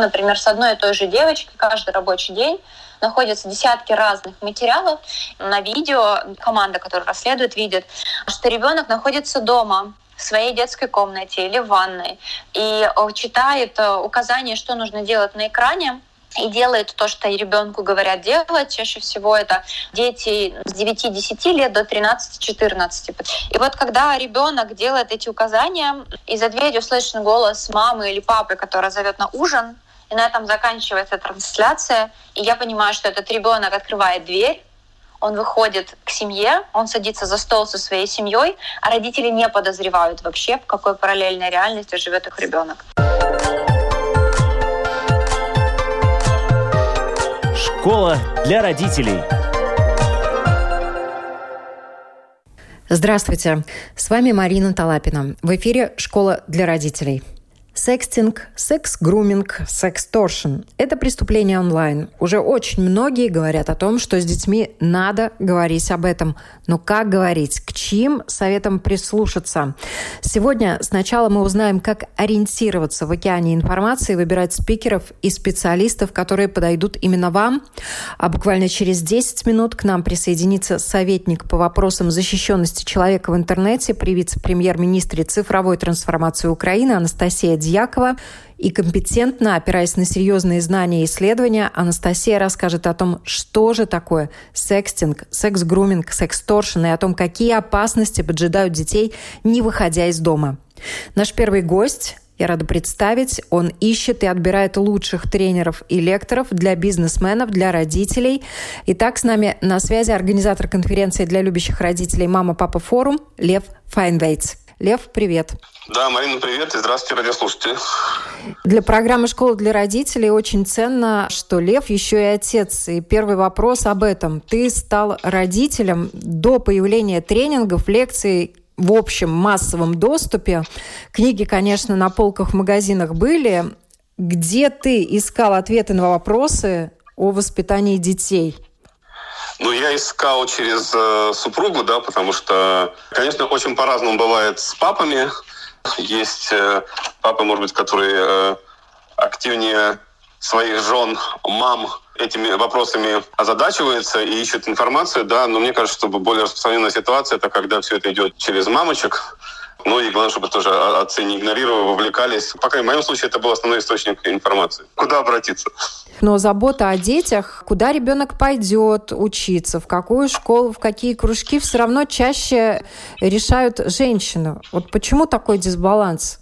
Например, с одной и той же девочкой каждый рабочий день находятся десятки разных материалов. На видео команда, которая расследует, видит, что ребенок находится дома, в своей детской комнате или в ванной и э, читает э, указания, что нужно делать на экране, и делает то, что ребенку говорят делать. Чаще всего это дети с 9-10 лет до 13-14. И вот когда ребенок делает эти указания, и за дверью слышен голос мамы или папы, которая зовет на ужин, и на этом заканчивается трансляция, и я понимаю, что этот ребенок открывает дверь, он выходит к семье, он садится за стол со своей семьей, а родители не подозревают вообще, в какой параллельной реальности живет их ребенок. Школа для родителей. Здравствуйте, с вами Марина Талапина. В эфире «Школа для родителей». Секстинг, секс-груминг, сексторшн – это преступление онлайн. Уже очень многие говорят о том, что с детьми надо говорить об этом. Но как говорить? К чьим советам прислушаться? Сегодня сначала мы узнаем, как ориентироваться в океане информации, выбирать спикеров и специалистов, которые подойдут именно вам. А буквально через 10 минут к нам присоединится советник по вопросам защищенности человека в интернете при вице-премьер-министре цифровой трансформации Украины Анастасия Дьякова Дьякова. И компетентно, опираясь на серьезные знания и исследования, Анастасия расскажет о том, что же такое секстинг, секс-груминг, сексторшн и о том, какие опасности поджидают детей, не выходя из дома. Наш первый гость я рада представить. Он ищет и отбирает лучших тренеров и лекторов для бизнесменов, для родителей. Итак, с нами на связи организатор конференции для любящих родителей «Мама, папа, форум» Лев Файнвейтс. Лев, привет. Да, Марина, привет и здравствуйте, радиослушатели. Для программы «Школа для родителей» очень ценно, что Лев еще и отец. И первый вопрос об этом. Ты стал родителем до появления тренингов, лекций в общем массовом доступе. Книги, конечно, на полках в магазинах были. Где ты искал ответы на вопросы о воспитании детей? Ну, я искал через э, супругу, да, потому что, конечно, очень по-разному бывает с папами. Есть э, папы, может быть, которые э, активнее своих жен, мам этими вопросами озадачиваются и ищут информацию, да, но мне кажется, что более распространенная ситуация это когда все это идет через мамочек, ну и главное, чтобы тоже отцы не игнорировали, вовлекались. Пока в моем случае это был основной источник информации. Куда обратиться? Но забота о детях, куда ребенок пойдет учиться, в какую школу, в какие кружки, все равно чаще решают женщины. Вот почему такой дисбаланс?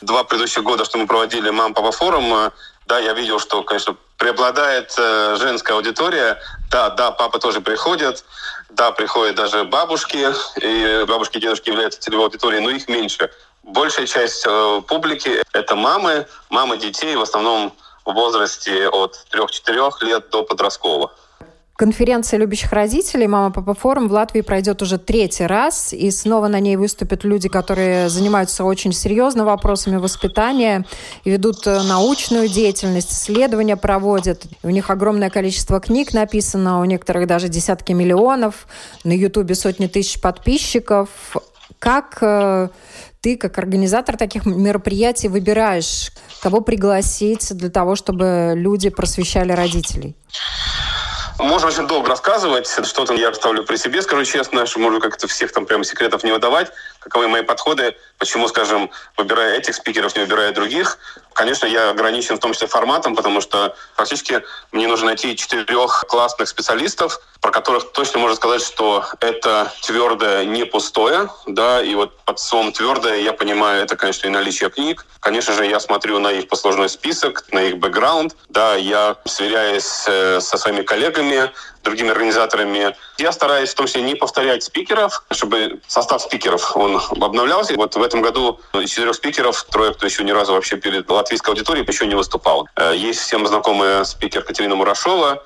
Два предыдущих года, что мы проводили «Мам-папа форум», э, да, я видел, что, конечно, преобладает э, женская аудитория. Да, да, папы тоже приходят, да, приходят даже бабушки, и бабушки и дедушки являются целевой аудиторией, но их меньше. Большая часть э, публики – это мамы, мамы детей, в основном в возрасте от 3-4 лет до подросткового. Конференция любящих родителей «Мама, папа, форум» в Латвии пройдет уже третий раз, и снова на ней выступят люди, которые занимаются очень серьезно вопросами воспитания и ведут э, научную деятельность, исследования проводят. У них огромное количество книг написано, у некоторых даже десятки миллионов, на Ютубе сотни тысяч подписчиков. Как э, ты, как организатор таких мероприятий, выбираешь, кого пригласить для того, чтобы люди просвещали родителей? Можно очень долго рассказывать. Что-то я оставлю при себе, скажу честно, что можно как-то всех там прямо секретов не выдавать. Каковы мои подходы, почему, скажем, выбирая этих спикеров, не выбирая других. Конечно, я ограничен в том числе форматом, потому что фактически мне нужно найти четырех классных специалистов, про которых точно можно сказать, что это твердое, не пустое, да, и вот под словом твердое я понимаю, это, конечно, и наличие книг. Конечно же, я смотрю на их послужной список, на их бэкграунд, да, я сверяюсь э, со своими коллегами, другими организаторами. Я стараюсь в том числе не повторять спикеров, чтобы состав спикеров он обновлялся. Вот в этом году из четырех спикеров трое, кто еще ни разу вообще перед латвийской аудиторией еще не выступал. Э, есть всем знакомый спикер Катерина Мурашова,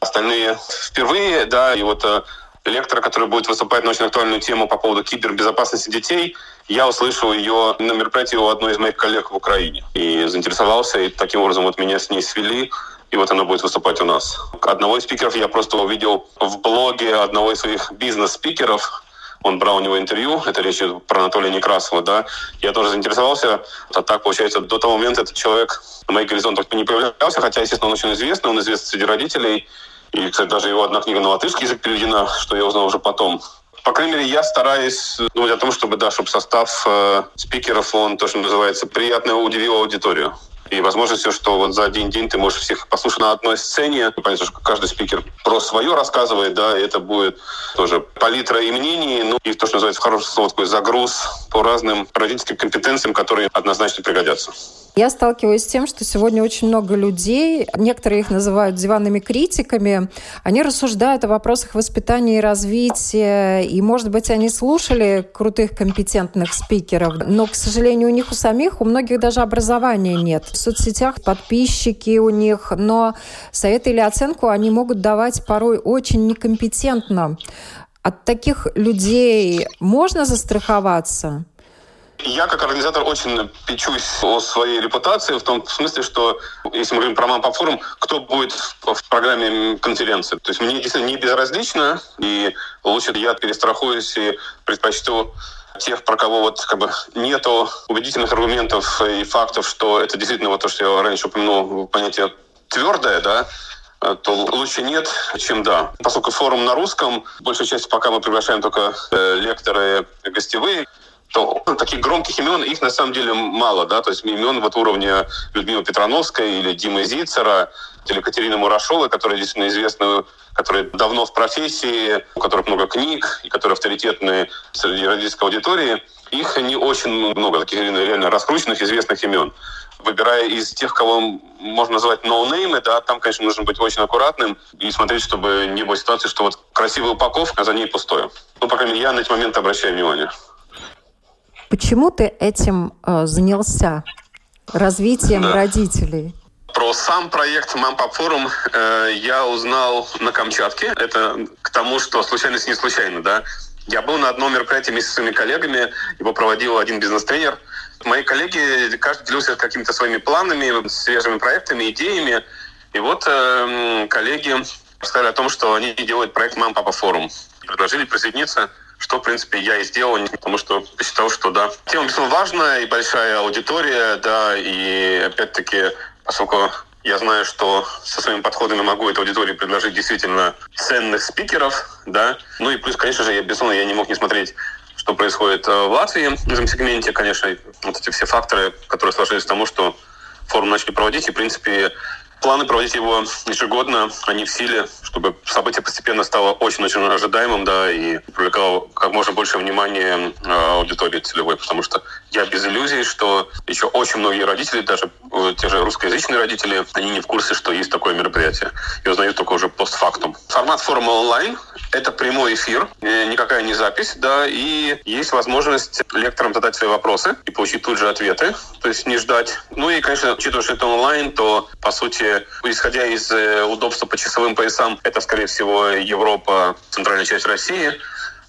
остальные впервые, да, и вот э, лектора, который будет выступать на очень актуальную тему по поводу кибербезопасности детей, я услышал ее на мероприятии у одной из моих коллег в Украине. И заинтересовался, и таким образом вот меня с ней свели и вот она будет выступать у нас. Одного из спикеров я просто увидел в блоге одного из своих бизнес-спикеров. Он брал у него интервью, это речь про Анатолия Некрасова, да, я тоже заинтересовался, а так, получается, до того момента этот человек на моих горизонтах не появлялся, хотя, естественно, он очень известный, он известен среди родителей, и, кстати, даже его одна книга на латышский язык переведена, что я узнал уже потом. По крайней мере, я стараюсь думать о том, чтобы, да, чтобы состав э, спикеров, он то, что называется, приятно удивил аудиторию. И возможностью, что вот за один день ты можешь всех послушать на одной сцене. Понятно, что каждый спикер про свое рассказывает, да, это будет тоже палитра и мнений, ну и то, что называется в хорошем такой загруз по разным родительским компетенциям, которые однозначно пригодятся. Я сталкиваюсь с тем, что сегодня очень много людей, некоторые их называют диванными критиками, они рассуждают о вопросах воспитания и развития, и, может быть, они слушали крутых, компетентных спикеров, но, к сожалению, у них у самих, у многих даже образования нет. В соцсетях подписчики у них, но совет или оценку они могут давать порой очень некомпетентно. От таких людей можно застраховаться? Я как организатор очень печусь о своей репутации в том смысле, что если мы говорим про мам форум, кто будет в программе конференции. То есть мне действительно не безразлично, и лучше я перестрахуюсь и предпочту тех, про кого вот как бы нету убедительных аргументов и фактов, что это действительно вот то, что я раньше упомянул, понятие твердое, да, то лучше нет, чем да. Поскольку форум на русском, большая часть пока мы приглашаем только э, лекторы гостевые, то таких громких имен, их на самом деле мало, да, то есть имен вот уровня Людмилы Петрановской или Димы Зицера, или Катерины Мурашовой, которые действительно известны, которые давно в профессии, у которых много книг, и которые авторитетны среди родительской аудитории, их не очень много, таких реально раскрученных, известных имен. Выбирая из тех, кого можно назвать ноунеймы, да, там, конечно, нужно быть очень аккуратным и смотреть, чтобы не было ситуации, что вот красивая упаковка, а за ней пустое. Ну, по крайней мере, я на эти моменты обращаю внимание. Почему ты этим э, занялся? Развитием да. родителей? Про сам проект Мампап Форум э, я узнал на Камчатке. Это к тому, что случайность не случайно, да. Я был на одном мероприятии вместе с своими коллегами, его проводил один бизнес-тренер. Мои коллеги, каждый делился какими-то своими планами, свежими проектами, идеями. И вот э, коллеги сказали о том, что они делают проект Мам Папа Форум. Предложили присоединиться что, в принципе, я и сделал, потому что считал, что, да, тема безусловно важная, и большая аудитория, да, и, опять-таки, поскольку я знаю, что со своими подходами могу этой аудитории предложить действительно ценных спикеров, да, ну и плюс, конечно же, я, безусловно, я не мог не смотреть что происходит э, в Латвии в этом сегменте, конечно, вот эти все факторы, которые сложились к тому, что форум начали проводить, и, в принципе, Планы проводить его ежегодно, они в силе, чтобы событие постепенно стало очень-очень ожидаемым, да, и привлекало как можно больше внимания э, аудитории целевой, потому что я без иллюзий, что еще очень многие родители, даже э, те же русскоязычные родители, они не в курсе, что есть такое мероприятие, и узнают только уже постфактум. Формат форума онлайн — это прямой эфир, э, никакая не запись, да, и есть возможность лекторам задать свои вопросы и получить тут же ответы, то есть не ждать. Ну и, конечно, учитывая, что это онлайн, то, по сути, исходя из э, удобства по часовым поясам, это, скорее всего, Европа, центральная часть России.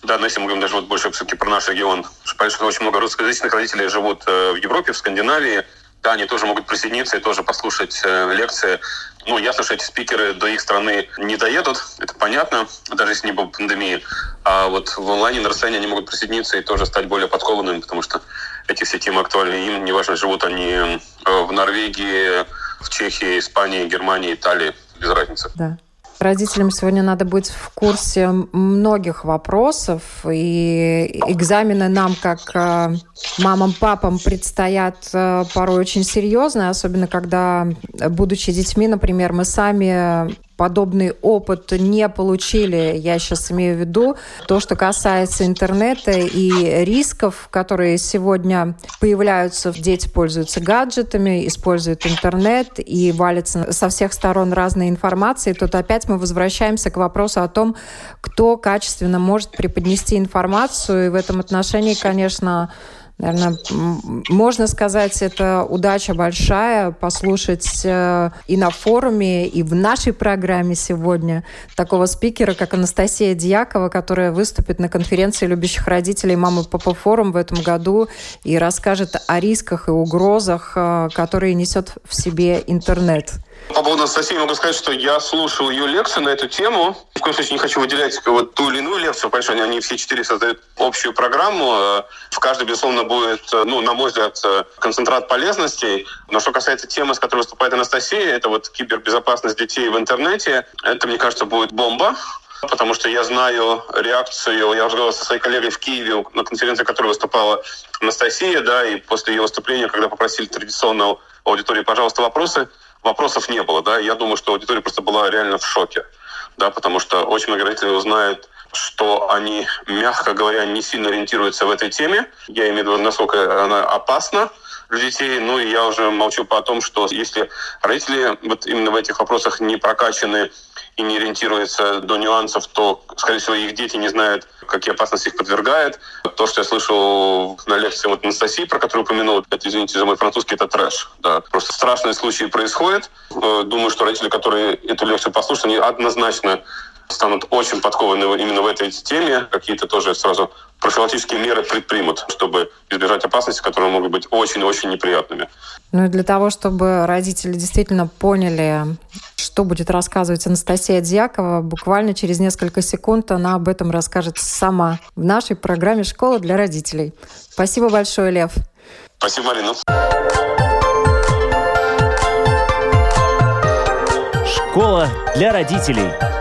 Да, но если мы говорим даже вот больше все-таки про наш регион, понятно, что очень много русскоязычных родителей живут э, в Европе, в Скандинавии, да, они тоже могут присоединиться и тоже послушать э, лекции. Ну, ясно, что эти спикеры до их страны не доедут, это понятно, даже если не было пандемии. А вот в онлайне на расстоянии они могут присоединиться и тоже стать более подкованными, потому что эти все темы актуальны им, неважно, живут они в Норвегии, в Чехии, Испании, Германии, Италии, без разницы. Да. Родителям сегодня надо быть в курсе многих вопросов, и экзамены нам, как э, мамам, папам, предстоят э, порой очень серьезные, особенно когда, будучи детьми, например, мы сами подобный опыт не получили, я сейчас имею в виду, то, что касается интернета и рисков, которые сегодня появляются, дети пользуются гаджетами, используют интернет и валится со всех сторон разной информации, тут опять мы возвращаемся к вопросу о том, кто качественно может преподнести информацию, и в этом отношении, конечно, Наверное, можно сказать, это удача большая послушать э, и на форуме, и в нашей программе сегодня такого спикера, как Анастасия Дьякова, которая выступит на конференции любящих родителей «Мама Папа Форум» в этом году и расскажет о рисках и угрозах, э, которые несет в себе интернет. По поводу Анастасии могу сказать, что я слушал ее лекцию на эту тему. В коем случае не хочу выделять вот ту или иную лекцию, потому что они все четыре создают общую программу. Э, в каждой, безусловно, будет, э, ну, на мой взгляд, э, концентрат полезностей. Но что касается темы, с которой выступает Анастасия, это вот кибербезопасность детей в интернете, это, мне кажется, будет бомба потому что я знаю реакцию, я разговаривал со своей коллегой в Киеве, на конференции, которой выступала Анастасия, да, и после ее выступления, когда попросили традиционную аудиторию, пожалуйста, вопросы, вопросов не было, да, я думаю, что аудитория просто была реально в шоке, да, потому что очень много родителей узнают, что они, мягко говоря, не сильно ориентируются в этой теме. Я имею в виду, насколько она опасна для детей. Ну и я уже молчу по том, что если родители вот именно в этих вопросах не прокачаны и не ориентируются до нюансов, то, скорее всего, их дети не знают, какие опасности их подвергает. То, что я слышал на лекции вот Анастасии, про которую упомянул, это, извините за мой французский, это трэш. Да. Просто страшные случаи происходят. Э, думаю, что родители, которые эту лекцию послушают, они однозначно станут очень подкованы именно в этой теме, какие-то тоже сразу профилактические меры предпримут, чтобы избежать опасностей, которые могут быть очень-очень неприятными. Ну и для того, чтобы родители действительно поняли, что будет рассказывать Анастасия Дьякова, буквально через несколько секунд она об этом расскажет сама в нашей программе «Школа для родителей». Спасибо большое, Лев. Спасибо, Марина. Школа для родителей.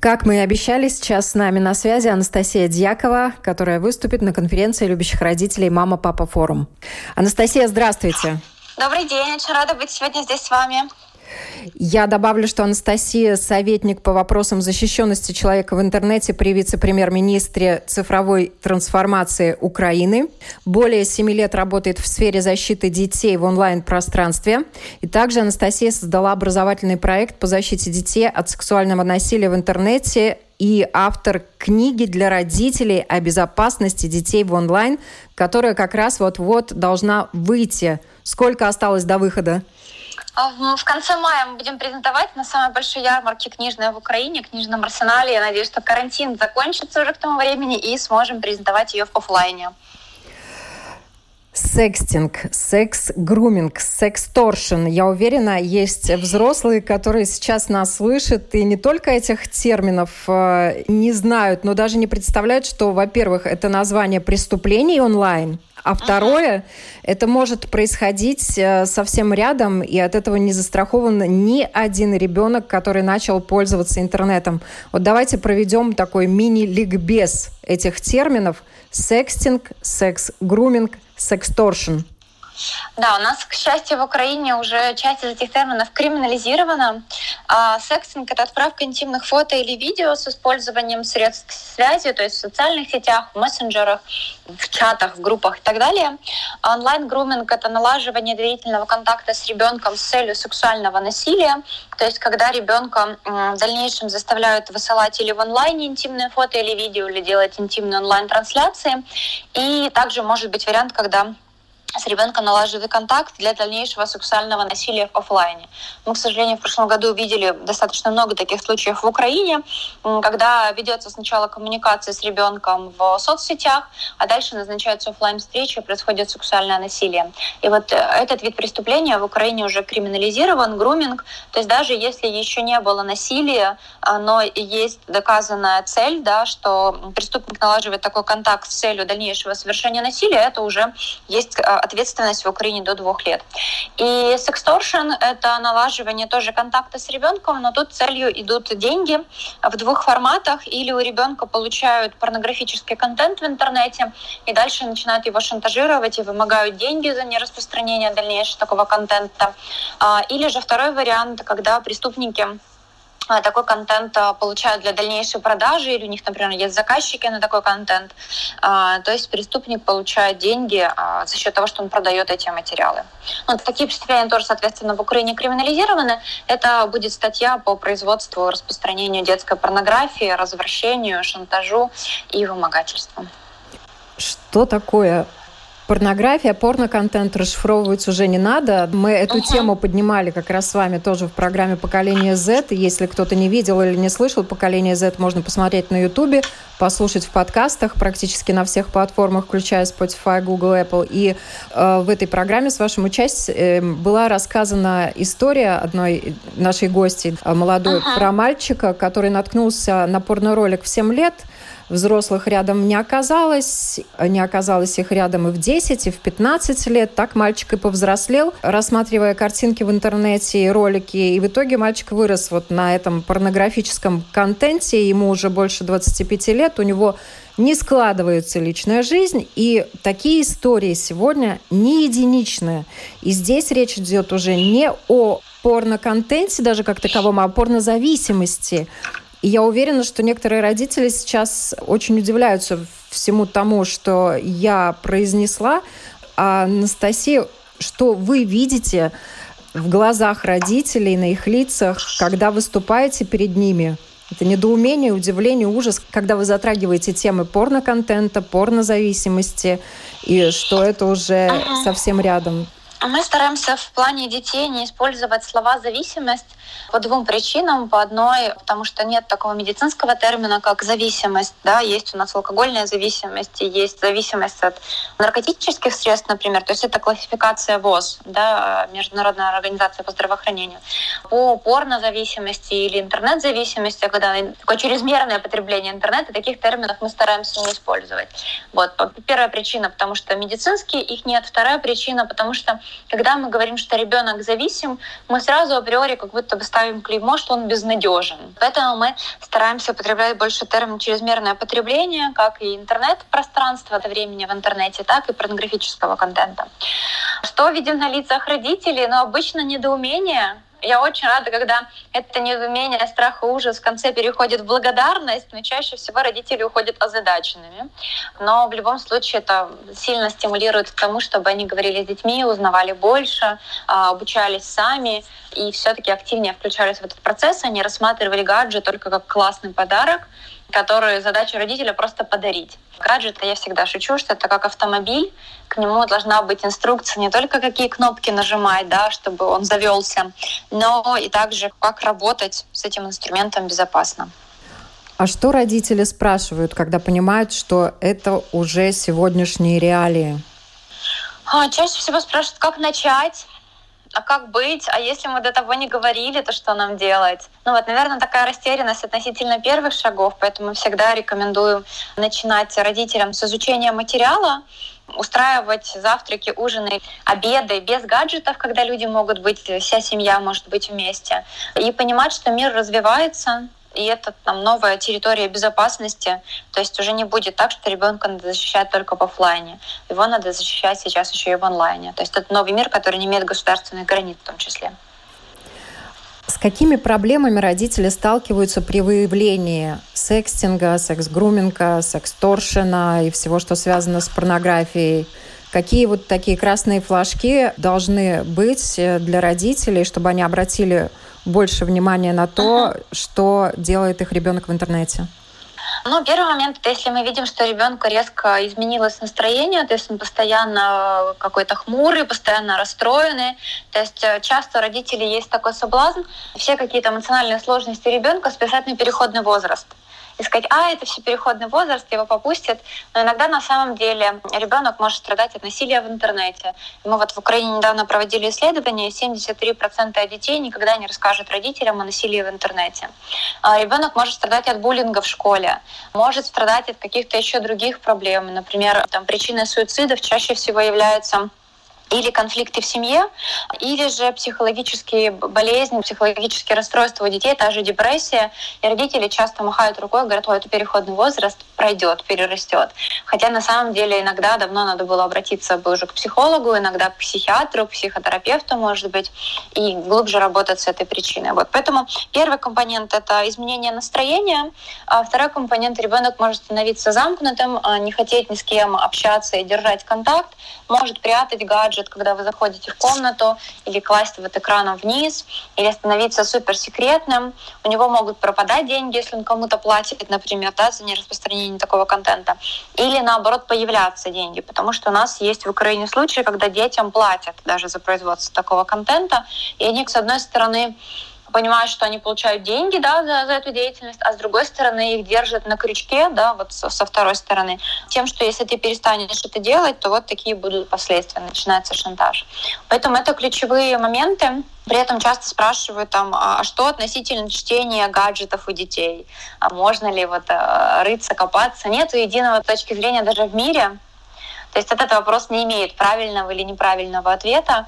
Как мы и обещали, сейчас с нами на связи Анастасия Дьякова, которая выступит на конференции любящих родителей «Мама, папа, форум». Анастасия, здравствуйте. Добрый день, очень рада быть сегодня здесь с вами. Я добавлю, что Анастасия – советник по вопросам защищенности человека в интернете при вице-премьер-министре цифровой трансформации Украины. Более семи лет работает в сфере защиты детей в онлайн-пространстве. И также Анастасия создала образовательный проект по защите детей от сексуального насилия в интернете и автор книги для родителей о безопасности детей в онлайн, которая как раз вот-вот должна выйти. Сколько осталось до выхода? А в конце мая мы будем презентовать на самой большой ярмарке книжной в Украине, книжном арсенале. Я надеюсь, что карантин закончится уже к тому времени и сможем презентовать ее в офлайне. Секстинг, секс-груминг, сексторшн. Я уверена, есть взрослые, которые сейчас нас слышат и не только этих терминов э, не знают, но даже не представляют, что, во-первых, это название преступлений онлайн – а второе, это может происходить э, совсем рядом, и от этого не застрахован ни один ребенок, который начал пользоваться интернетом. Вот давайте проведем такой мини-ликбез этих терминов. Секстинг, секс-груминг, сексторшн. Да, у нас, к счастью, в Украине уже часть из этих терминов криминализирована. А секстинг — это отправка интимных фото или видео с использованием средств связи, то есть в социальных сетях, в мессенджерах, в чатах, в группах и так далее. Онлайн-груминг — это налаживание доверительного контакта с ребенком с целью сексуального насилия, то есть когда ребенка в дальнейшем заставляют высылать или в онлайне интимные фото или видео, или делать интимные онлайн-трансляции. И также может быть вариант, когда с ребенком налаживает контакт для дальнейшего сексуального насилия в офлайне. Мы, к сожалению, в прошлом году видели достаточно много таких случаев в Украине, когда ведется сначала коммуникация с ребенком в соцсетях, а дальше назначаются офлайн встречи и происходит сексуальное насилие. И вот э, этот вид преступления в Украине уже криминализирован, груминг. То есть даже если еще не было насилия, а, но есть доказанная цель, да, что преступник налаживает такой контакт с целью дальнейшего совершения насилия, это уже есть а, ответственность в Украине до двух лет. И сексторшн — это налаживание тоже контакта с ребенком, но тут целью идут деньги в двух форматах. Или у ребенка получают порнографический контент в интернете, и дальше начинают его шантажировать и вымогают деньги за нераспространение дальнейшего такого контента. А, или же второй вариант, когда преступники а, такой контент а, получают для дальнейшей продажи, или у них, например, есть заказчики на такой контент. А, то есть преступник получает деньги за счет того, что он продает эти материалы. Ну, такие преступления тоже, соответственно, в Украине криминализированы. Это будет статья по производству и распространению детской порнографии, развращению, шантажу и вымогательству. Что такое порнография, порноконтент расшифровывать уже не надо. Мы эту uh-huh. тему поднимали как раз с вами тоже в программе «Поколение Z». Если кто-то не видел или не слышал «Поколение Z», можно посмотреть на Ютубе, послушать в подкастах практически на всех платформах, включая Spotify, Google, Apple. И э, в этой программе с вашим участием э, была рассказана история одной нашей гости, э, молодой, uh-huh. про мальчика, который наткнулся на порноролик в 7 лет – взрослых рядом не оказалось, не оказалось их рядом и в 10, и в 15 лет. Так мальчик и повзрослел, рассматривая картинки в интернете и ролики. И в итоге мальчик вырос вот на этом порнографическом контенте. Ему уже больше 25 лет. У него не складывается личная жизнь. И такие истории сегодня не единичные. И здесь речь идет уже не о порноконтенте даже как таковом, а о порнозависимости. И я уверена, что некоторые родители сейчас очень удивляются всему тому, что я произнесла. А Анастасия, что вы видите в глазах родителей, на их лицах, когда выступаете перед ними? Это недоумение, удивление, ужас, когда вы затрагиваете темы порноконтента, порнозависимости, и что это уже ага. совсем рядом. Мы стараемся в плане детей не использовать слова «зависимость», по двум причинам. По одной, потому что нет такого медицинского термина, как зависимость. Да? Есть у нас алкогольная зависимость, и есть зависимость от наркотических средств, например. То есть это классификация ВОЗ, да, Международная организация по здравоохранению. По порнозависимости или интернет-зависимости, когда такое чрезмерное потребление интернета, таких терминов мы стараемся не использовать. Вот. Первая причина, потому что медицинские их нет. Вторая причина, потому что когда мы говорим, что ребенок зависим, мы сразу априори как будто бы ставим клеймо, что он безнадежен. Поэтому мы стараемся употреблять больше термин чрезмерное потребление, как и интернет-пространство до времени в интернете, так и порнографического контента. Что видим на лицах родителей? Ну, обычно недоумение, я очень рада, когда это недоумение, страх и ужас в конце переходит в благодарность, но чаще всего родители уходят озадаченными. Но в любом случае это сильно стимулирует к тому, чтобы они говорили с детьми, узнавали больше, а, обучались сами и все-таки активнее включались в этот процесс. Они рассматривали гаджет только как классный подарок, который задача родителя просто подарить. Гаджет, я всегда шучу, что это как автомобиль, к нему должна быть инструкция не только какие кнопки нажимать, да, чтобы он завелся, но и также как работать с этим инструментом безопасно. А что родители спрашивают, когда понимают, что это уже сегодняшние реалии? А, чаще всего спрашивают, как начать, а как быть? А если мы до того не говорили, то что нам делать? Ну вот, наверное, такая растерянность относительно первых шагов, поэтому всегда рекомендую начинать родителям с изучения материала, устраивать завтраки, ужины, обеды без гаджетов, когда люди могут быть, вся семья может быть вместе. И понимать, что мир развивается, и это там новая территория безопасности. То есть уже не будет так, что ребенка надо защищать только в офлайне. Его надо защищать сейчас еще и в онлайне. То есть это новый мир, который не имеет государственных границ в том числе. С какими проблемами родители сталкиваются при выявлении секстинга, секс-груминга, секс-торшена и всего, что связано с порнографией? Какие вот такие красные флажки должны быть для родителей, чтобы они обратили больше внимания на то, uh-huh. что делает их ребенок в интернете? Ну, первый момент, это если мы видим, что ребенку резко изменилось настроение, то есть он постоянно какой-то хмурый, постоянно расстроенный. То есть э, часто у родителей есть такой соблазн все какие-то эмоциональные сложности ребенка списать на переходный возраст и сказать, а, это все переходный возраст, его попустят. Но иногда на самом деле ребенок может страдать от насилия в интернете. Мы вот в Украине недавно проводили исследование, и 73% детей никогда не расскажут родителям о насилии в интернете. А ребенок может страдать от буллинга в школе, может страдать от каких-то еще других проблем. Например, там, причиной суицидов чаще всего является или конфликты в семье, или же психологические болезни, психологические расстройства у детей, та же депрессия. И родители часто махают рукой, говорят, ой, это переходный возраст, пройдет, перерастет. Хотя на самом деле иногда давно надо было обратиться бы уже к психологу, иногда к психиатру, к психотерапевту, может быть, и глубже работать с этой причиной. Вот. Поэтому первый компонент — это изменение настроения, а второй компонент — ребенок может становиться замкнутым, а не хотеть ни с кем общаться и держать контакт, может прятать гаджет, гаджет, когда вы заходите в комнату, или класть вот экраном вниз, или становиться суперсекретным. У него могут пропадать деньги, если он кому-то платит, например, да, за нераспространение такого контента. Или наоборот появляться деньги, потому что у нас есть в Украине случаи, когда детям платят даже за производство такого контента, и они, с одной стороны, понимают, что они получают деньги да, за, за эту деятельность, а с другой стороны их держат на крючке, да, вот со, со второй стороны, тем, что если ты перестанешь это делать, то вот такие будут последствия, начинается шантаж. Поэтому это ключевые моменты. При этом часто спрашивают там, а, а что относительно чтения гаджетов у детей? А можно ли вот э, рыться, копаться? Нет единого точки зрения даже в мире. То есть этот вопрос не имеет правильного или неправильного ответа.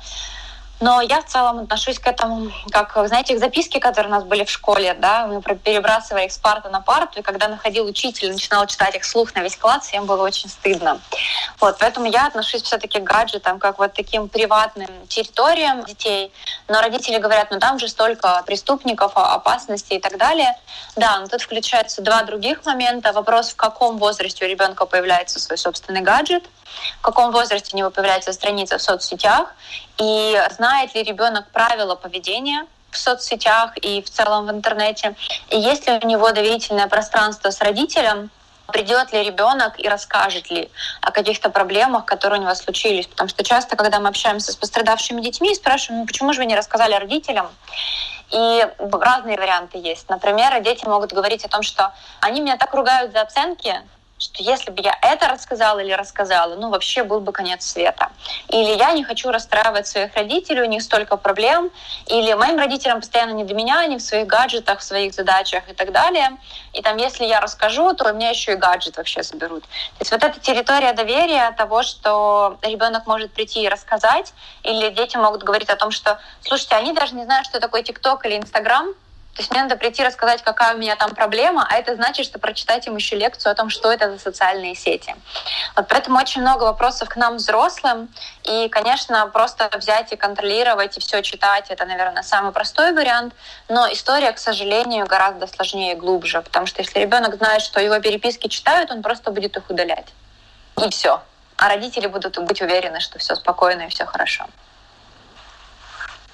Но я в целом отношусь к этому, как, знаете, к записке, которые у нас были в школе, да, мы перебрасывали их с парты на парту, и когда находил учитель начинал читать их слух на весь класс, всем было очень стыдно. Вот, поэтому я отношусь все-таки к гаджетам, как вот таким приватным территориям детей, но родители говорят, ну там же столько преступников, опасностей и так далее. Да, но тут включаются два других момента. Вопрос, в каком возрасте у ребенка появляется свой собственный гаджет, в каком возрасте у него появляется страница в соцсетях, и знает ли ребенок правила поведения в соцсетях и в целом в интернете, и есть ли у него доверительное пространство с родителем, придет ли ребенок и расскажет ли о каких-то проблемах, которые у него случились. Потому что часто, когда мы общаемся с пострадавшими детьми, спрашиваем, ну почему же вы не рассказали родителям? И разные варианты есть. Например, дети могут говорить о том, что они меня так ругают за оценки, что если бы я это рассказала или рассказала, ну вообще был бы конец света. Или я не хочу расстраивать своих родителей, у них столько проблем, или моим родителям постоянно не до меня, они в своих гаджетах, в своих задачах и так далее. И там, если я расскажу, то у меня еще и гаджет вообще заберут. То есть вот эта территория доверия того, что ребенок может прийти и рассказать, или дети могут говорить о том, что, слушайте, они даже не знают, что такое ТикТок или Инстаграм, то есть мне надо прийти рассказать, какая у меня там проблема, а это значит, что прочитать им еще лекцию о том, что это за социальные сети. Вот поэтому очень много вопросов к нам взрослым. И, конечно, просто взять и контролировать и все читать, это, наверное, самый простой вариант. Но история, к сожалению, гораздо сложнее и глубже. Потому что если ребенок знает, что его переписки читают, он просто будет их удалять. И все. А родители будут быть уверены, что все спокойно и все хорошо.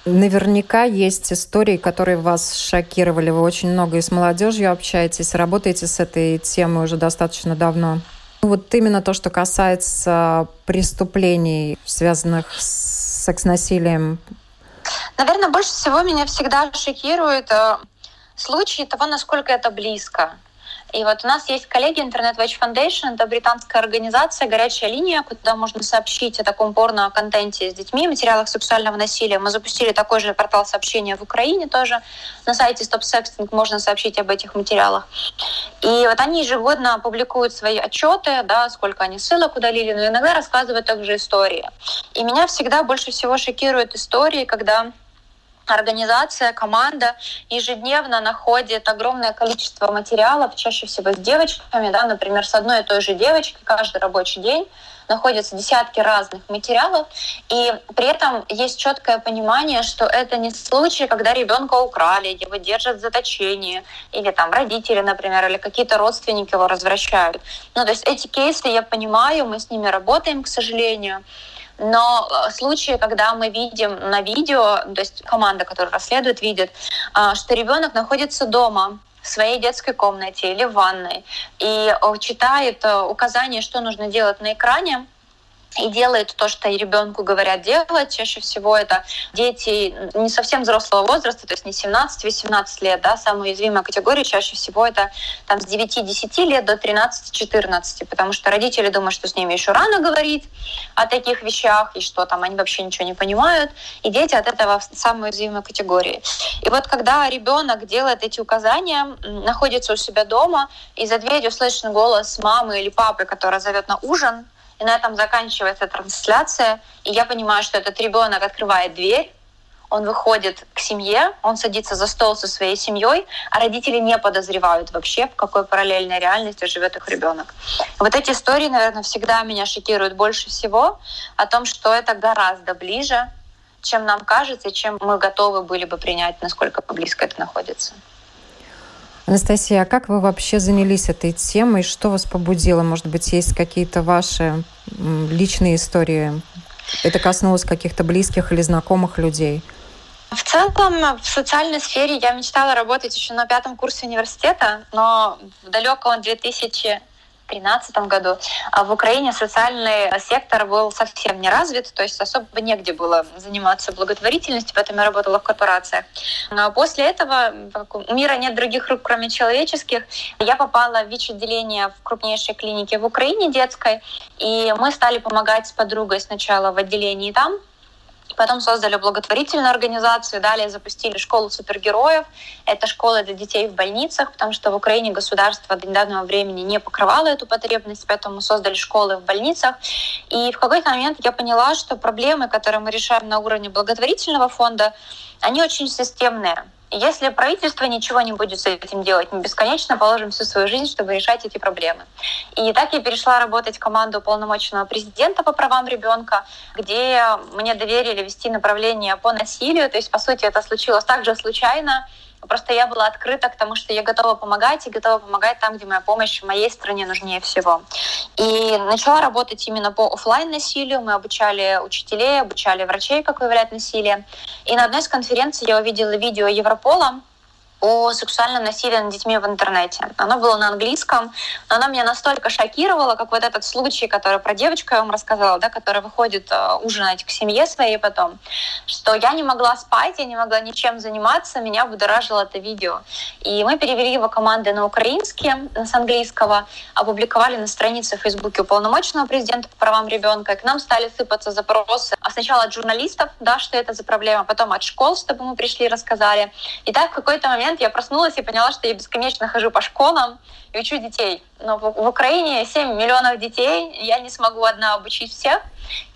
Наверняка есть истории, которые вас шокировали. Вы очень много и с молодежью общаетесь, работаете с этой темой уже достаточно давно. Вот именно то, что касается преступлений, связанных с секс-насилием. Наверное, больше всего меня всегда шокирует э, случай того, насколько это близко. И вот у нас есть коллеги Internet Watch Foundation, это британская организация, горячая линия, куда можно сообщить о таком порно-контенте с детьми, материалах сексуального насилия. Мы запустили такой же портал сообщения в Украине тоже. На сайте Stop Sexting можно сообщить об этих материалах. И вот они ежегодно публикуют свои отчеты, да, сколько они ссылок удалили, но иногда рассказывают также истории. И меня всегда больше всего шокируют истории, когда организация, команда ежедневно находит огромное количество материалов, чаще всего с девочками, да, например, с одной и той же девочкой каждый рабочий день находятся десятки разных материалов, и при этом есть четкое понимание, что это не случай, когда ребенка украли, его держат в заточении, или там родители, например, или какие-то родственники его развращают. Ну, то есть эти кейсы я понимаю, мы с ними работаем, к сожалению, но э, случаи, когда мы видим на видео, то есть команда, которая расследует, видит, а, что ребенок находится дома, в своей детской комнате или в ванной и э, читает э, указания, что нужно делать на экране, и делает то, что ребенку говорят делать. Чаще всего это дети не совсем взрослого возраста, то есть не 17-18 лет, да, самая уязвимая категория чаще всего это там с 9-10 лет до 13-14, потому что родители думают, что с ними еще рано говорить о таких вещах, и что там они вообще ничего не понимают, и дети от этого в самой уязвимой категории. И вот когда ребенок делает эти указания, находится у себя дома, и за дверью слышен голос мамы или папы, которая зовет на ужин, и на этом заканчивается трансляция, и я понимаю, что этот ребенок открывает дверь, он выходит к семье, он садится за стол со своей семьей, а родители не подозревают вообще, в какой параллельной реальности живет их ребенок. Вот эти истории, наверное, всегда меня шокируют больше всего о том, что это гораздо ближе, чем нам кажется, чем мы готовы были бы принять, насколько близко это находится. Анастасия, а как вы вообще занялись этой темой? Что вас побудило? Может быть, есть какие-то ваши личные истории? это коснулось каких-то близких или знакомых людей? В целом, в социальной сфере я мечтала работать еще на пятом курсе университета, но в далеком 2000 2013 году. А в Украине социальный сектор был совсем не развит, то есть особо негде было заниматься благотворительностью, поэтому я работала в корпорациях. Но после этого у мира нет других рук, кроме человеческих. Я попала в ВИЧ-отделение в крупнейшей клинике в Украине детской, и мы стали помогать с подругой сначала в отделении там, Потом создали благотворительную организацию, далее запустили школу супергероев. Это школа для детей в больницах, потому что в Украине государство до недавнего времени не покрывало эту потребность, поэтому создали школы в больницах. И в какой-то момент я поняла, что проблемы, которые мы решаем на уровне благотворительного фонда, они очень системные. Если правительство ничего не будет с этим делать, мы бесконечно положим всю свою жизнь, чтобы решать эти проблемы. И так я перешла работать в команду полномочного президента по правам ребенка, где мне доверили вести направление по насилию. То есть, по сути, это случилось также случайно. Просто я была открыта к тому, что я готова помогать и готова помогать там, где моя помощь в моей стране нужнее всего. И начала работать именно по офлайн насилию. Мы обучали учителей, обучали врачей, как выявлять насилие. И на одной из конференций я увидела видео Европола, о сексуальном насилии над детьми в интернете. Оно было на английском, но оно меня настолько шокировало, как вот этот случай, который про девочку я вам рассказала, да, которая выходит э, ужинать к семье своей потом, что я не могла спать, я не могла ничем заниматься, меня будоражило это видео. И мы перевели его команды на украинский, с английского, опубликовали на странице в Фейсбуке уполномоченного президента по правам ребенка, и к нам стали сыпаться запросы, а сначала от журналистов, да, что это за проблема, потом от школ, чтобы мы пришли и рассказали. И так в какой-то момент момент я проснулась и поняла, что я бесконечно хожу по школам и учу детей. Но в, в Украине 7 миллионов детей, я не смогу одна обучить всех.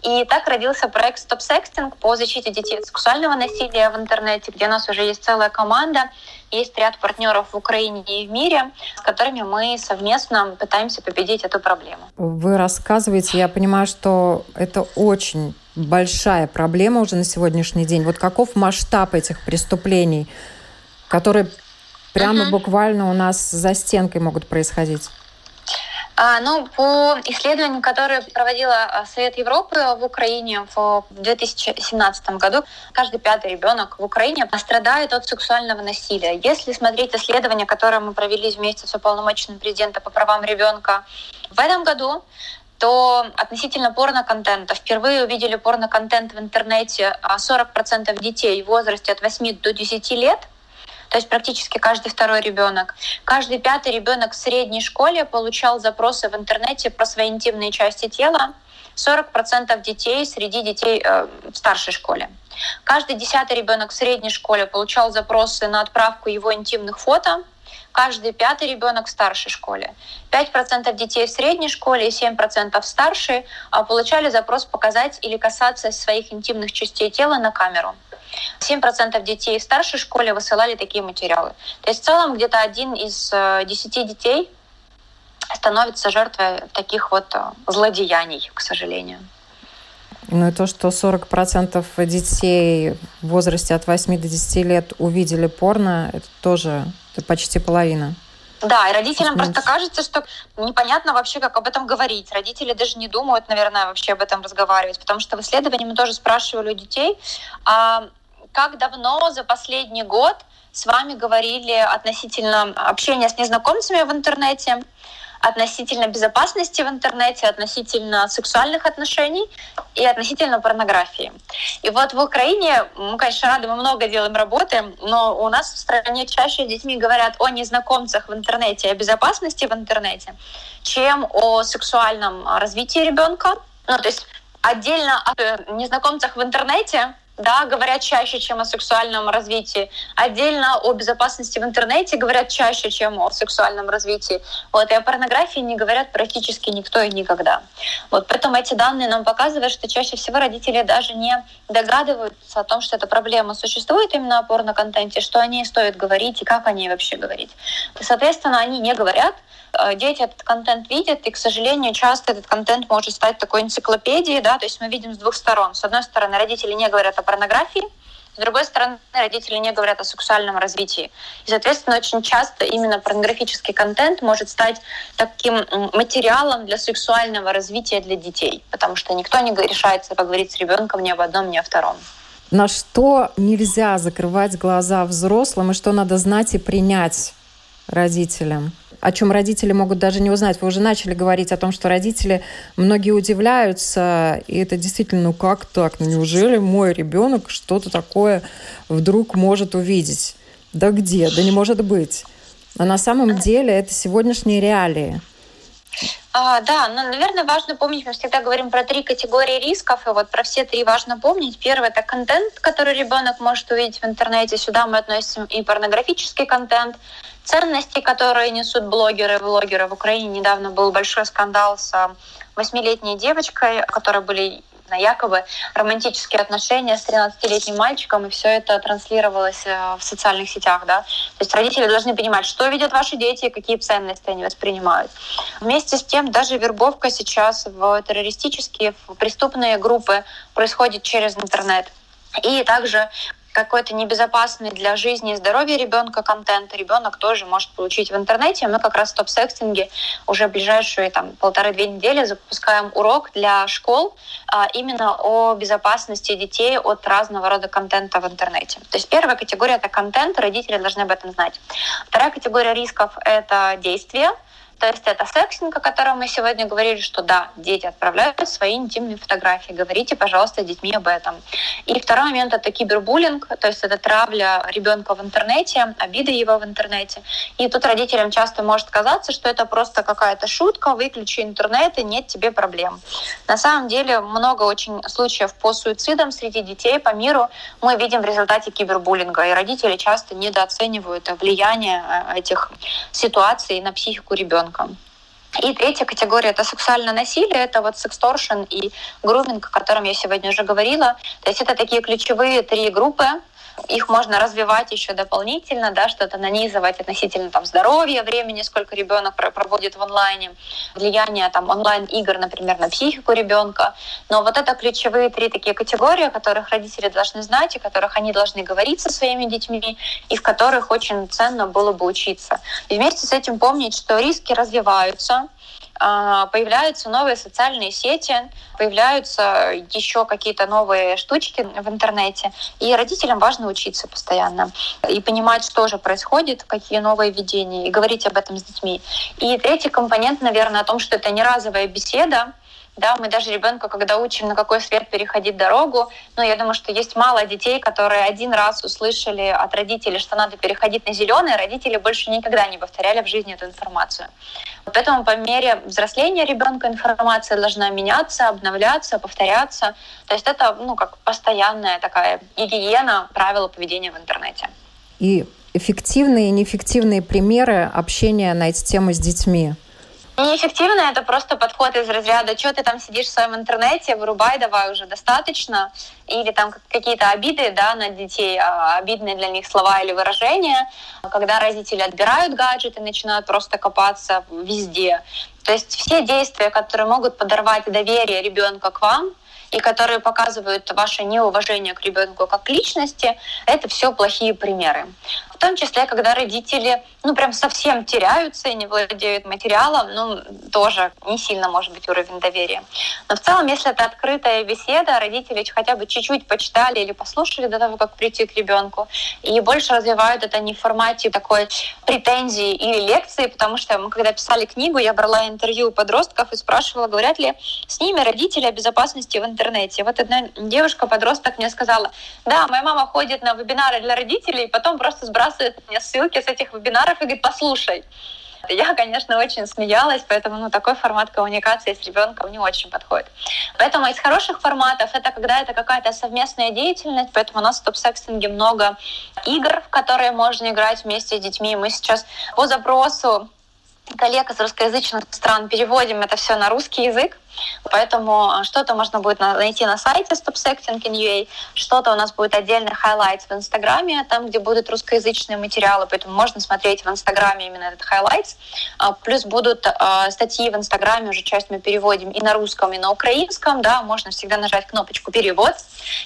И так родился проект Stop Sexting по защите детей от сексуального насилия в интернете, где у нас уже есть целая команда, есть ряд партнеров в Украине и в мире, с которыми мы совместно пытаемся победить эту проблему. Вы рассказываете, я понимаю, что это очень большая проблема уже на сегодняшний день. Вот каков масштаб этих преступлений? Которые прямо uh-huh. буквально у нас за стенкой могут происходить? А, ну, по исследованиям, которые проводила а, Совет Европы в Украине в 2017 году, каждый пятый ребенок в Украине страдает от сексуального насилия. Если смотреть исследования, которые мы провели вместе с уполномоченным президента по правам ребенка в этом году, то относительно порно-контента. Впервые увидели порно-контент в интернете 40% а, детей в возрасте от 8 до 10 лет – то есть практически каждый второй ребенок. Каждый пятый ребенок в средней школе получал запросы в интернете про свои интимные части тела. 40% детей среди детей э, в старшей школе. Каждый десятый ребенок в средней школе получал запросы на отправку его интимных фото. Каждый пятый ребенок в старшей школе. 5% детей в средней школе и 7% в старшей получали запрос показать или касаться своих интимных частей тела на камеру. 7% детей в старшей школе высылали такие материалы. То есть в целом где-то один из э, десяти детей становится жертвой таких вот э, злодеяний, к сожалению. Ну и то, что 40% детей в возрасте от 8 до 10 лет увидели порно, это тоже это почти половина. Да, и родителям просто кажется, что непонятно вообще, как об этом говорить. Родители даже не думают, наверное, вообще об этом разговаривать, потому что в исследовании мы тоже спрашивали у детей, а как давно за последний год с вами говорили относительно общения с незнакомцами в интернете, относительно безопасности в интернете, относительно сексуальных отношений и относительно порнографии. И вот в Украине, мы, конечно, рады, мы много делаем работы, но у нас в стране чаще с детьми говорят о незнакомцах в интернете, о безопасности в интернете, чем о сексуальном развитии ребенка. Ну, то есть отдельно о незнакомцах в интернете да, говорят чаще, чем о сексуальном развитии. Отдельно о безопасности в интернете говорят чаще, чем о сексуальном развитии. Вот, и о порнографии не говорят практически никто и никогда. Вот, поэтому эти данные нам показывают, что чаще всего родители даже не догадываются о том, что эта проблема существует именно о порно-контенте, что о ней стоит говорить и как о ней вообще говорить. Соответственно, они не говорят, дети этот контент видят, и, к сожалению, часто этот контент может стать такой энциклопедией, да, то есть мы видим с двух сторон. С одной стороны, родители не говорят о порнографии, С другой стороны, родители не говорят о сексуальном развитии. И, соответственно, очень часто именно порнографический контент может стать таким материалом для сексуального развития для детей, потому что никто не решается поговорить с ребенком ни об одном, ни о втором. На что нельзя закрывать глаза взрослым и что надо знать и принять родителям? О чем родители могут даже не узнать. Вы уже начали говорить о том, что родители, многие удивляются, и это действительно, ну как так? Ну неужели мой ребенок что-то такое вдруг может увидеть? Да где? Да не может быть. А на самом деле это сегодняшние реалии. А, да, но, наверное, важно помнить, мы всегда говорим про три категории рисков, и вот про все три важно помнить. Первое – это контент, который ребенок может увидеть в интернете. Сюда мы относим и порнографический контент, ценности, которые несут блогеры, блогеры. В Украине недавно был большой скандал с восьмилетней девочкой, которой были якобы романтические отношения с 13-летним мальчиком, и все это транслировалось э, в социальных сетях. Да? То есть родители должны понимать, что видят ваши дети, какие ценности они воспринимают. Вместе с тем, даже вербовка сейчас в террористические, в преступные группы происходит через интернет. И также какой-то небезопасный для жизни и здоровья ребенка контент ребенок тоже может получить в интернете. Мы как раз в топ-секстинге уже ближайшие там, полторы-две недели запускаем урок для школ а, именно о безопасности детей от разного рода контента в интернете. То есть первая категория — это контент, родители должны об этом знать. Вторая категория рисков — это действия, то есть это секстинг, о котором мы сегодня говорили, что да, дети отправляют свои интимные фотографии. Говорите, пожалуйста, с детьми об этом. И второй момент — это кибербуллинг, то есть это травля ребенка в интернете, обиды его в интернете. И тут родителям часто может казаться, что это просто какая-то шутка, выключи интернет, и нет тебе проблем. На самом деле много очень случаев по суицидам среди детей по миру мы видим в результате кибербуллинга, и родители часто недооценивают влияние э, этих ситуаций на психику ребенка ребенком. И третья категория – это сексуальное насилие, это вот сексторшн и груминг, о котором я сегодня уже говорила. То есть это такие ключевые три группы, их можно развивать еще дополнительно, да, что-то нанизывать относительно там, здоровья, времени, сколько ребенок проводит в онлайне, влияние там, онлайн-игр, например, на психику ребенка. Но вот это ключевые три такие категории, о которых родители должны знать, и которых они должны говорить со своими детьми, и в которых очень ценно было бы учиться. И вместе с этим помнить, что риски развиваются, появляются новые социальные сети, появляются еще какие-то новые штучки в интернете. И родителям важно учиться постоянно и понимать, что же происходит, какие новые видения, и говорить об этом с детьми. И третий компонент, наверное, о том, что это не разовая беседа, да, мы даже ребенка, когда учим, на какой свет переходить дорогу, ну, я думаю, что есть мало детей, которые один раз услышали от родителей, что надо переходить на зеленый, родители больше никогда не повторяли в жизни эту информацию. Поэтому по мере взросления ребенка информация должна меняться, обновляться, повторяться. То есть это, ну, как постоянная такая гигиена правила поведения в интернете. И эффективные и неэффективные примеры общения на эти темы с детьми. Неэффективно это просто подход из разряда, что ты там сидишь в своем интернете, вырубай, давай уже достаточно. Или там какие-то обиды да, на детей, а, обидные для них слова или выражения, когда родители отбирают гаджеты, начинают просто копаться везде. То есть все действия, которые могут подорвать доверие ребенка к вам, и которые показывают ваше неуважение к ребенку как к личности, это все плохие примеры. Том числе, когда родители ну прям совсем теряются и не владеют материалом, ну тоже не сильно может быть уровень доверия. Но в целом, если это открытая беседа, родители хотя бы чуть-чуть почитали или послушали до того, как прийти к ребенку, и больше развивают это не в формате такой претензии или лекции, потому что мы когда писали книгу, я брала интервью у подростков и спрашивала, говорят ли с ними родители о безопасности в интернете. Вот одна девушка-подросток мне сказала, да, моя мама ходит на вебинары для родителей, и потом просто сбрасывает мне ссылки с этих вебинаров и говорит, послушай. Я, конечно, очень смеялась, поэтому ну, такой формат коммуникации с ребенком не очень подходит. Поэтому из хороших форматов это когда это какая-то совместная деятельность, поэтому у нас в топ-секстинге много игр, в которые можно играть вместе с детьми. Мы сейчас по запросу коллег из русскоязычных стран переводим это все на русский язык. Поэтому а, что-то можно будет найти на сайте StopSecting.ua, что-то у нас будет отдельный highlights в Инстаграме, там, где будут русскоязычные материалы, поэтому можно смотреть в Инстаграме именно этот. А, плюс будут а, статьи в Инстаграме, уже часть мы переводим и на русском, и на украинском, да, можно всегда нажать кнопочку «Перевод»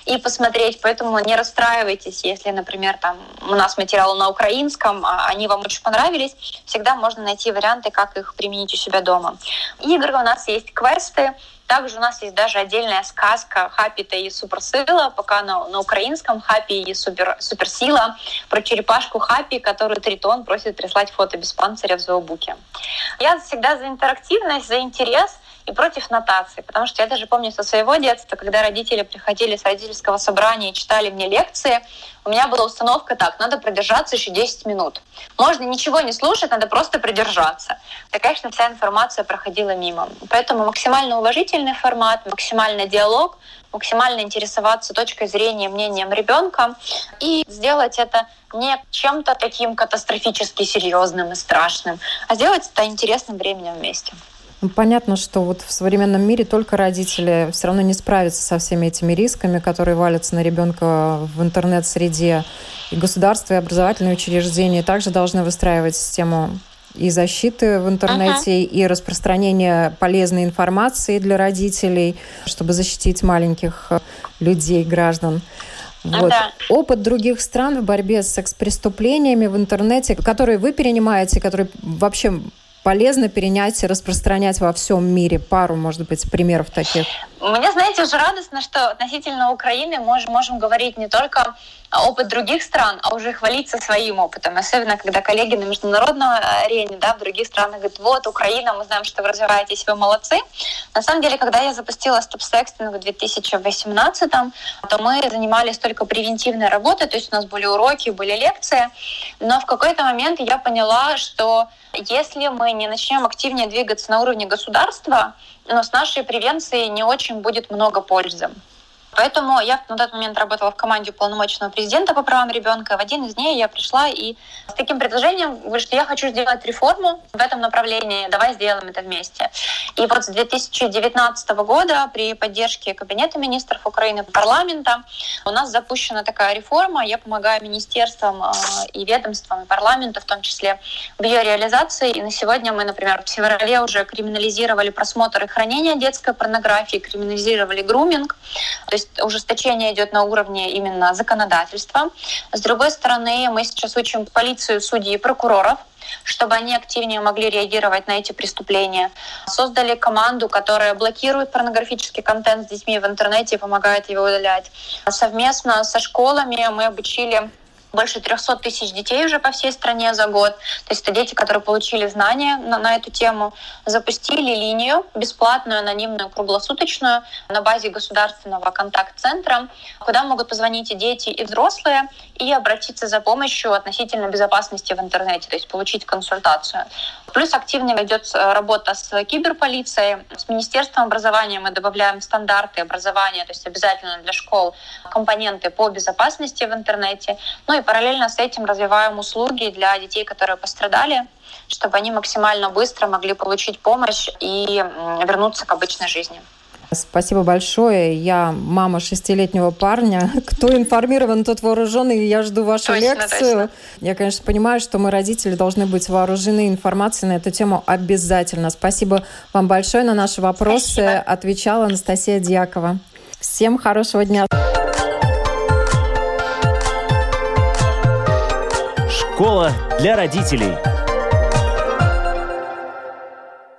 и посмотреть, поэтому не расстраивайтесь, если, например, там у нас материалы на украинском, они вам очень понравились, всегда можно найти варианты, как их применить у себя дома. Игры у нас есть квесты, также у нас есть даже отдельная сказка Хапита и Суперсила, пока на, на украинском Хапи и Супер, Суперсила, про черепашку Хапи, которую Тритон просит прислать фото без панциря в зообуке. Я всегда за интерактивность, за интерес – и против нотации. Потому что я даже помню со своего детства, когда родители приходили с родительского собрания и читали мне лекции, у меня была установка так, надо продержаться еще 10 минут. Можно ничего не слушать, надо просто продержаться. Да, конечно, вся информация проходила мимо. Поэтому максимально уважительный формат, максимально диалог, максимально интересоваться точкой зрения, мнением ребенка и сделать это не чем-то таким катастрофически серьезным и страшным, а сделать это интересным временем вместе. Ну, понятно, что вот в современном мире только родители все равно не справятся со всеми этими рисками, которые валятся на ребенка в интернет-среде. И государство, и образовательные учреждения также должны выстраивать систему и защиты в интернете, uh-huh. и распространения полезной информации для родителей, чтобы защитить маленьких э, людей, граждан. Вот. Да. Опыт других стран в борьбе с секс-преступлениями в интернете, которые вы перенимаете, которые вообще полезно перенять и распространять во всем мире? Пару, может быть, примеров таких. Мне, знаете, уже радостно, что относительно Украины мы можем говорить не только опыт других стран, а уже хвалиться своим опытом. Особенно, когда коллеги на международной арене, да, в других странах говорят, вот, Украина, мы знаем, что вы развиваетесь, вы молодцы. На самом деле, когда я запустила стоп-секстинг в 2018, то мы занимались только превентивной работой, то есть у нас были уроки, были лекции, но в какой-то момент я поняла, что если мы не начнем активнее двигаться на уровне государства, но с нашей превенцией не очень будет много пользы. Поэтому я на тот момент работала в команде полномочного президента по правам ребенка. В один из дней я пришла и с таким предложением говорю, что я хочу сделать реформу в этом направлении, давай сделаем это вместе. И вот с 2019 года при поддержке Кабинета министров Украины, парламента, у нас запущена такая реформа. Я помогаю министерствам э, и ведомствам, и парламенту в том числе в ее реализации. И на сегодня мы, например, в феврале уже криминализировали просмотр и хранение детской порнографии, криминализировали груминг. То есть ужесточение идет на уровне именно законодательства. С другой стороны, мы сейчас учим полицию, судьи и прокуроров, чтобы они активнее могли реагировать на эти преступления. Создали команду, которая блокирует порнографический контент с детьми в интернете и помогает его удалять. Совместно со школами мы обучили больше 300 тысяч детей уже по всей стране за год. То есть это дети, которые получили знания на, на эту тему. Запустили линию бесплатную, анонимную, круглосуточную на базе государственного контакт-центра, куда могут позвонить и дети, и взрослые, и обратиться за помощью относительно безопасности в интернете, то есть получить консультацию. Плюс активно ведет работа с киберполицией, с Министерством образования мы добавляем стандарты образования, то есть обязательно для школ компоненты по безопасности в интернете. Ну и параллельно с этим развиваем услуги для детей, которые пострадали, чтобы они максимально быстро могли получить помощь и вернуться к обычной жизни. Спасибо большое. Я мама шестилетнего парня. Кто информирован, тот вооруженный. Я жду вашу точно, лекцию. Точно. Я, конечно, понимаю, что мы, родители, должны быть вооружены информацией на эту тему обязательно. Спасибо вам большое. На наши вопросы Спасибо. отвечала Анастасия Дьякова. Всем хорошего дня. Школа для родителей.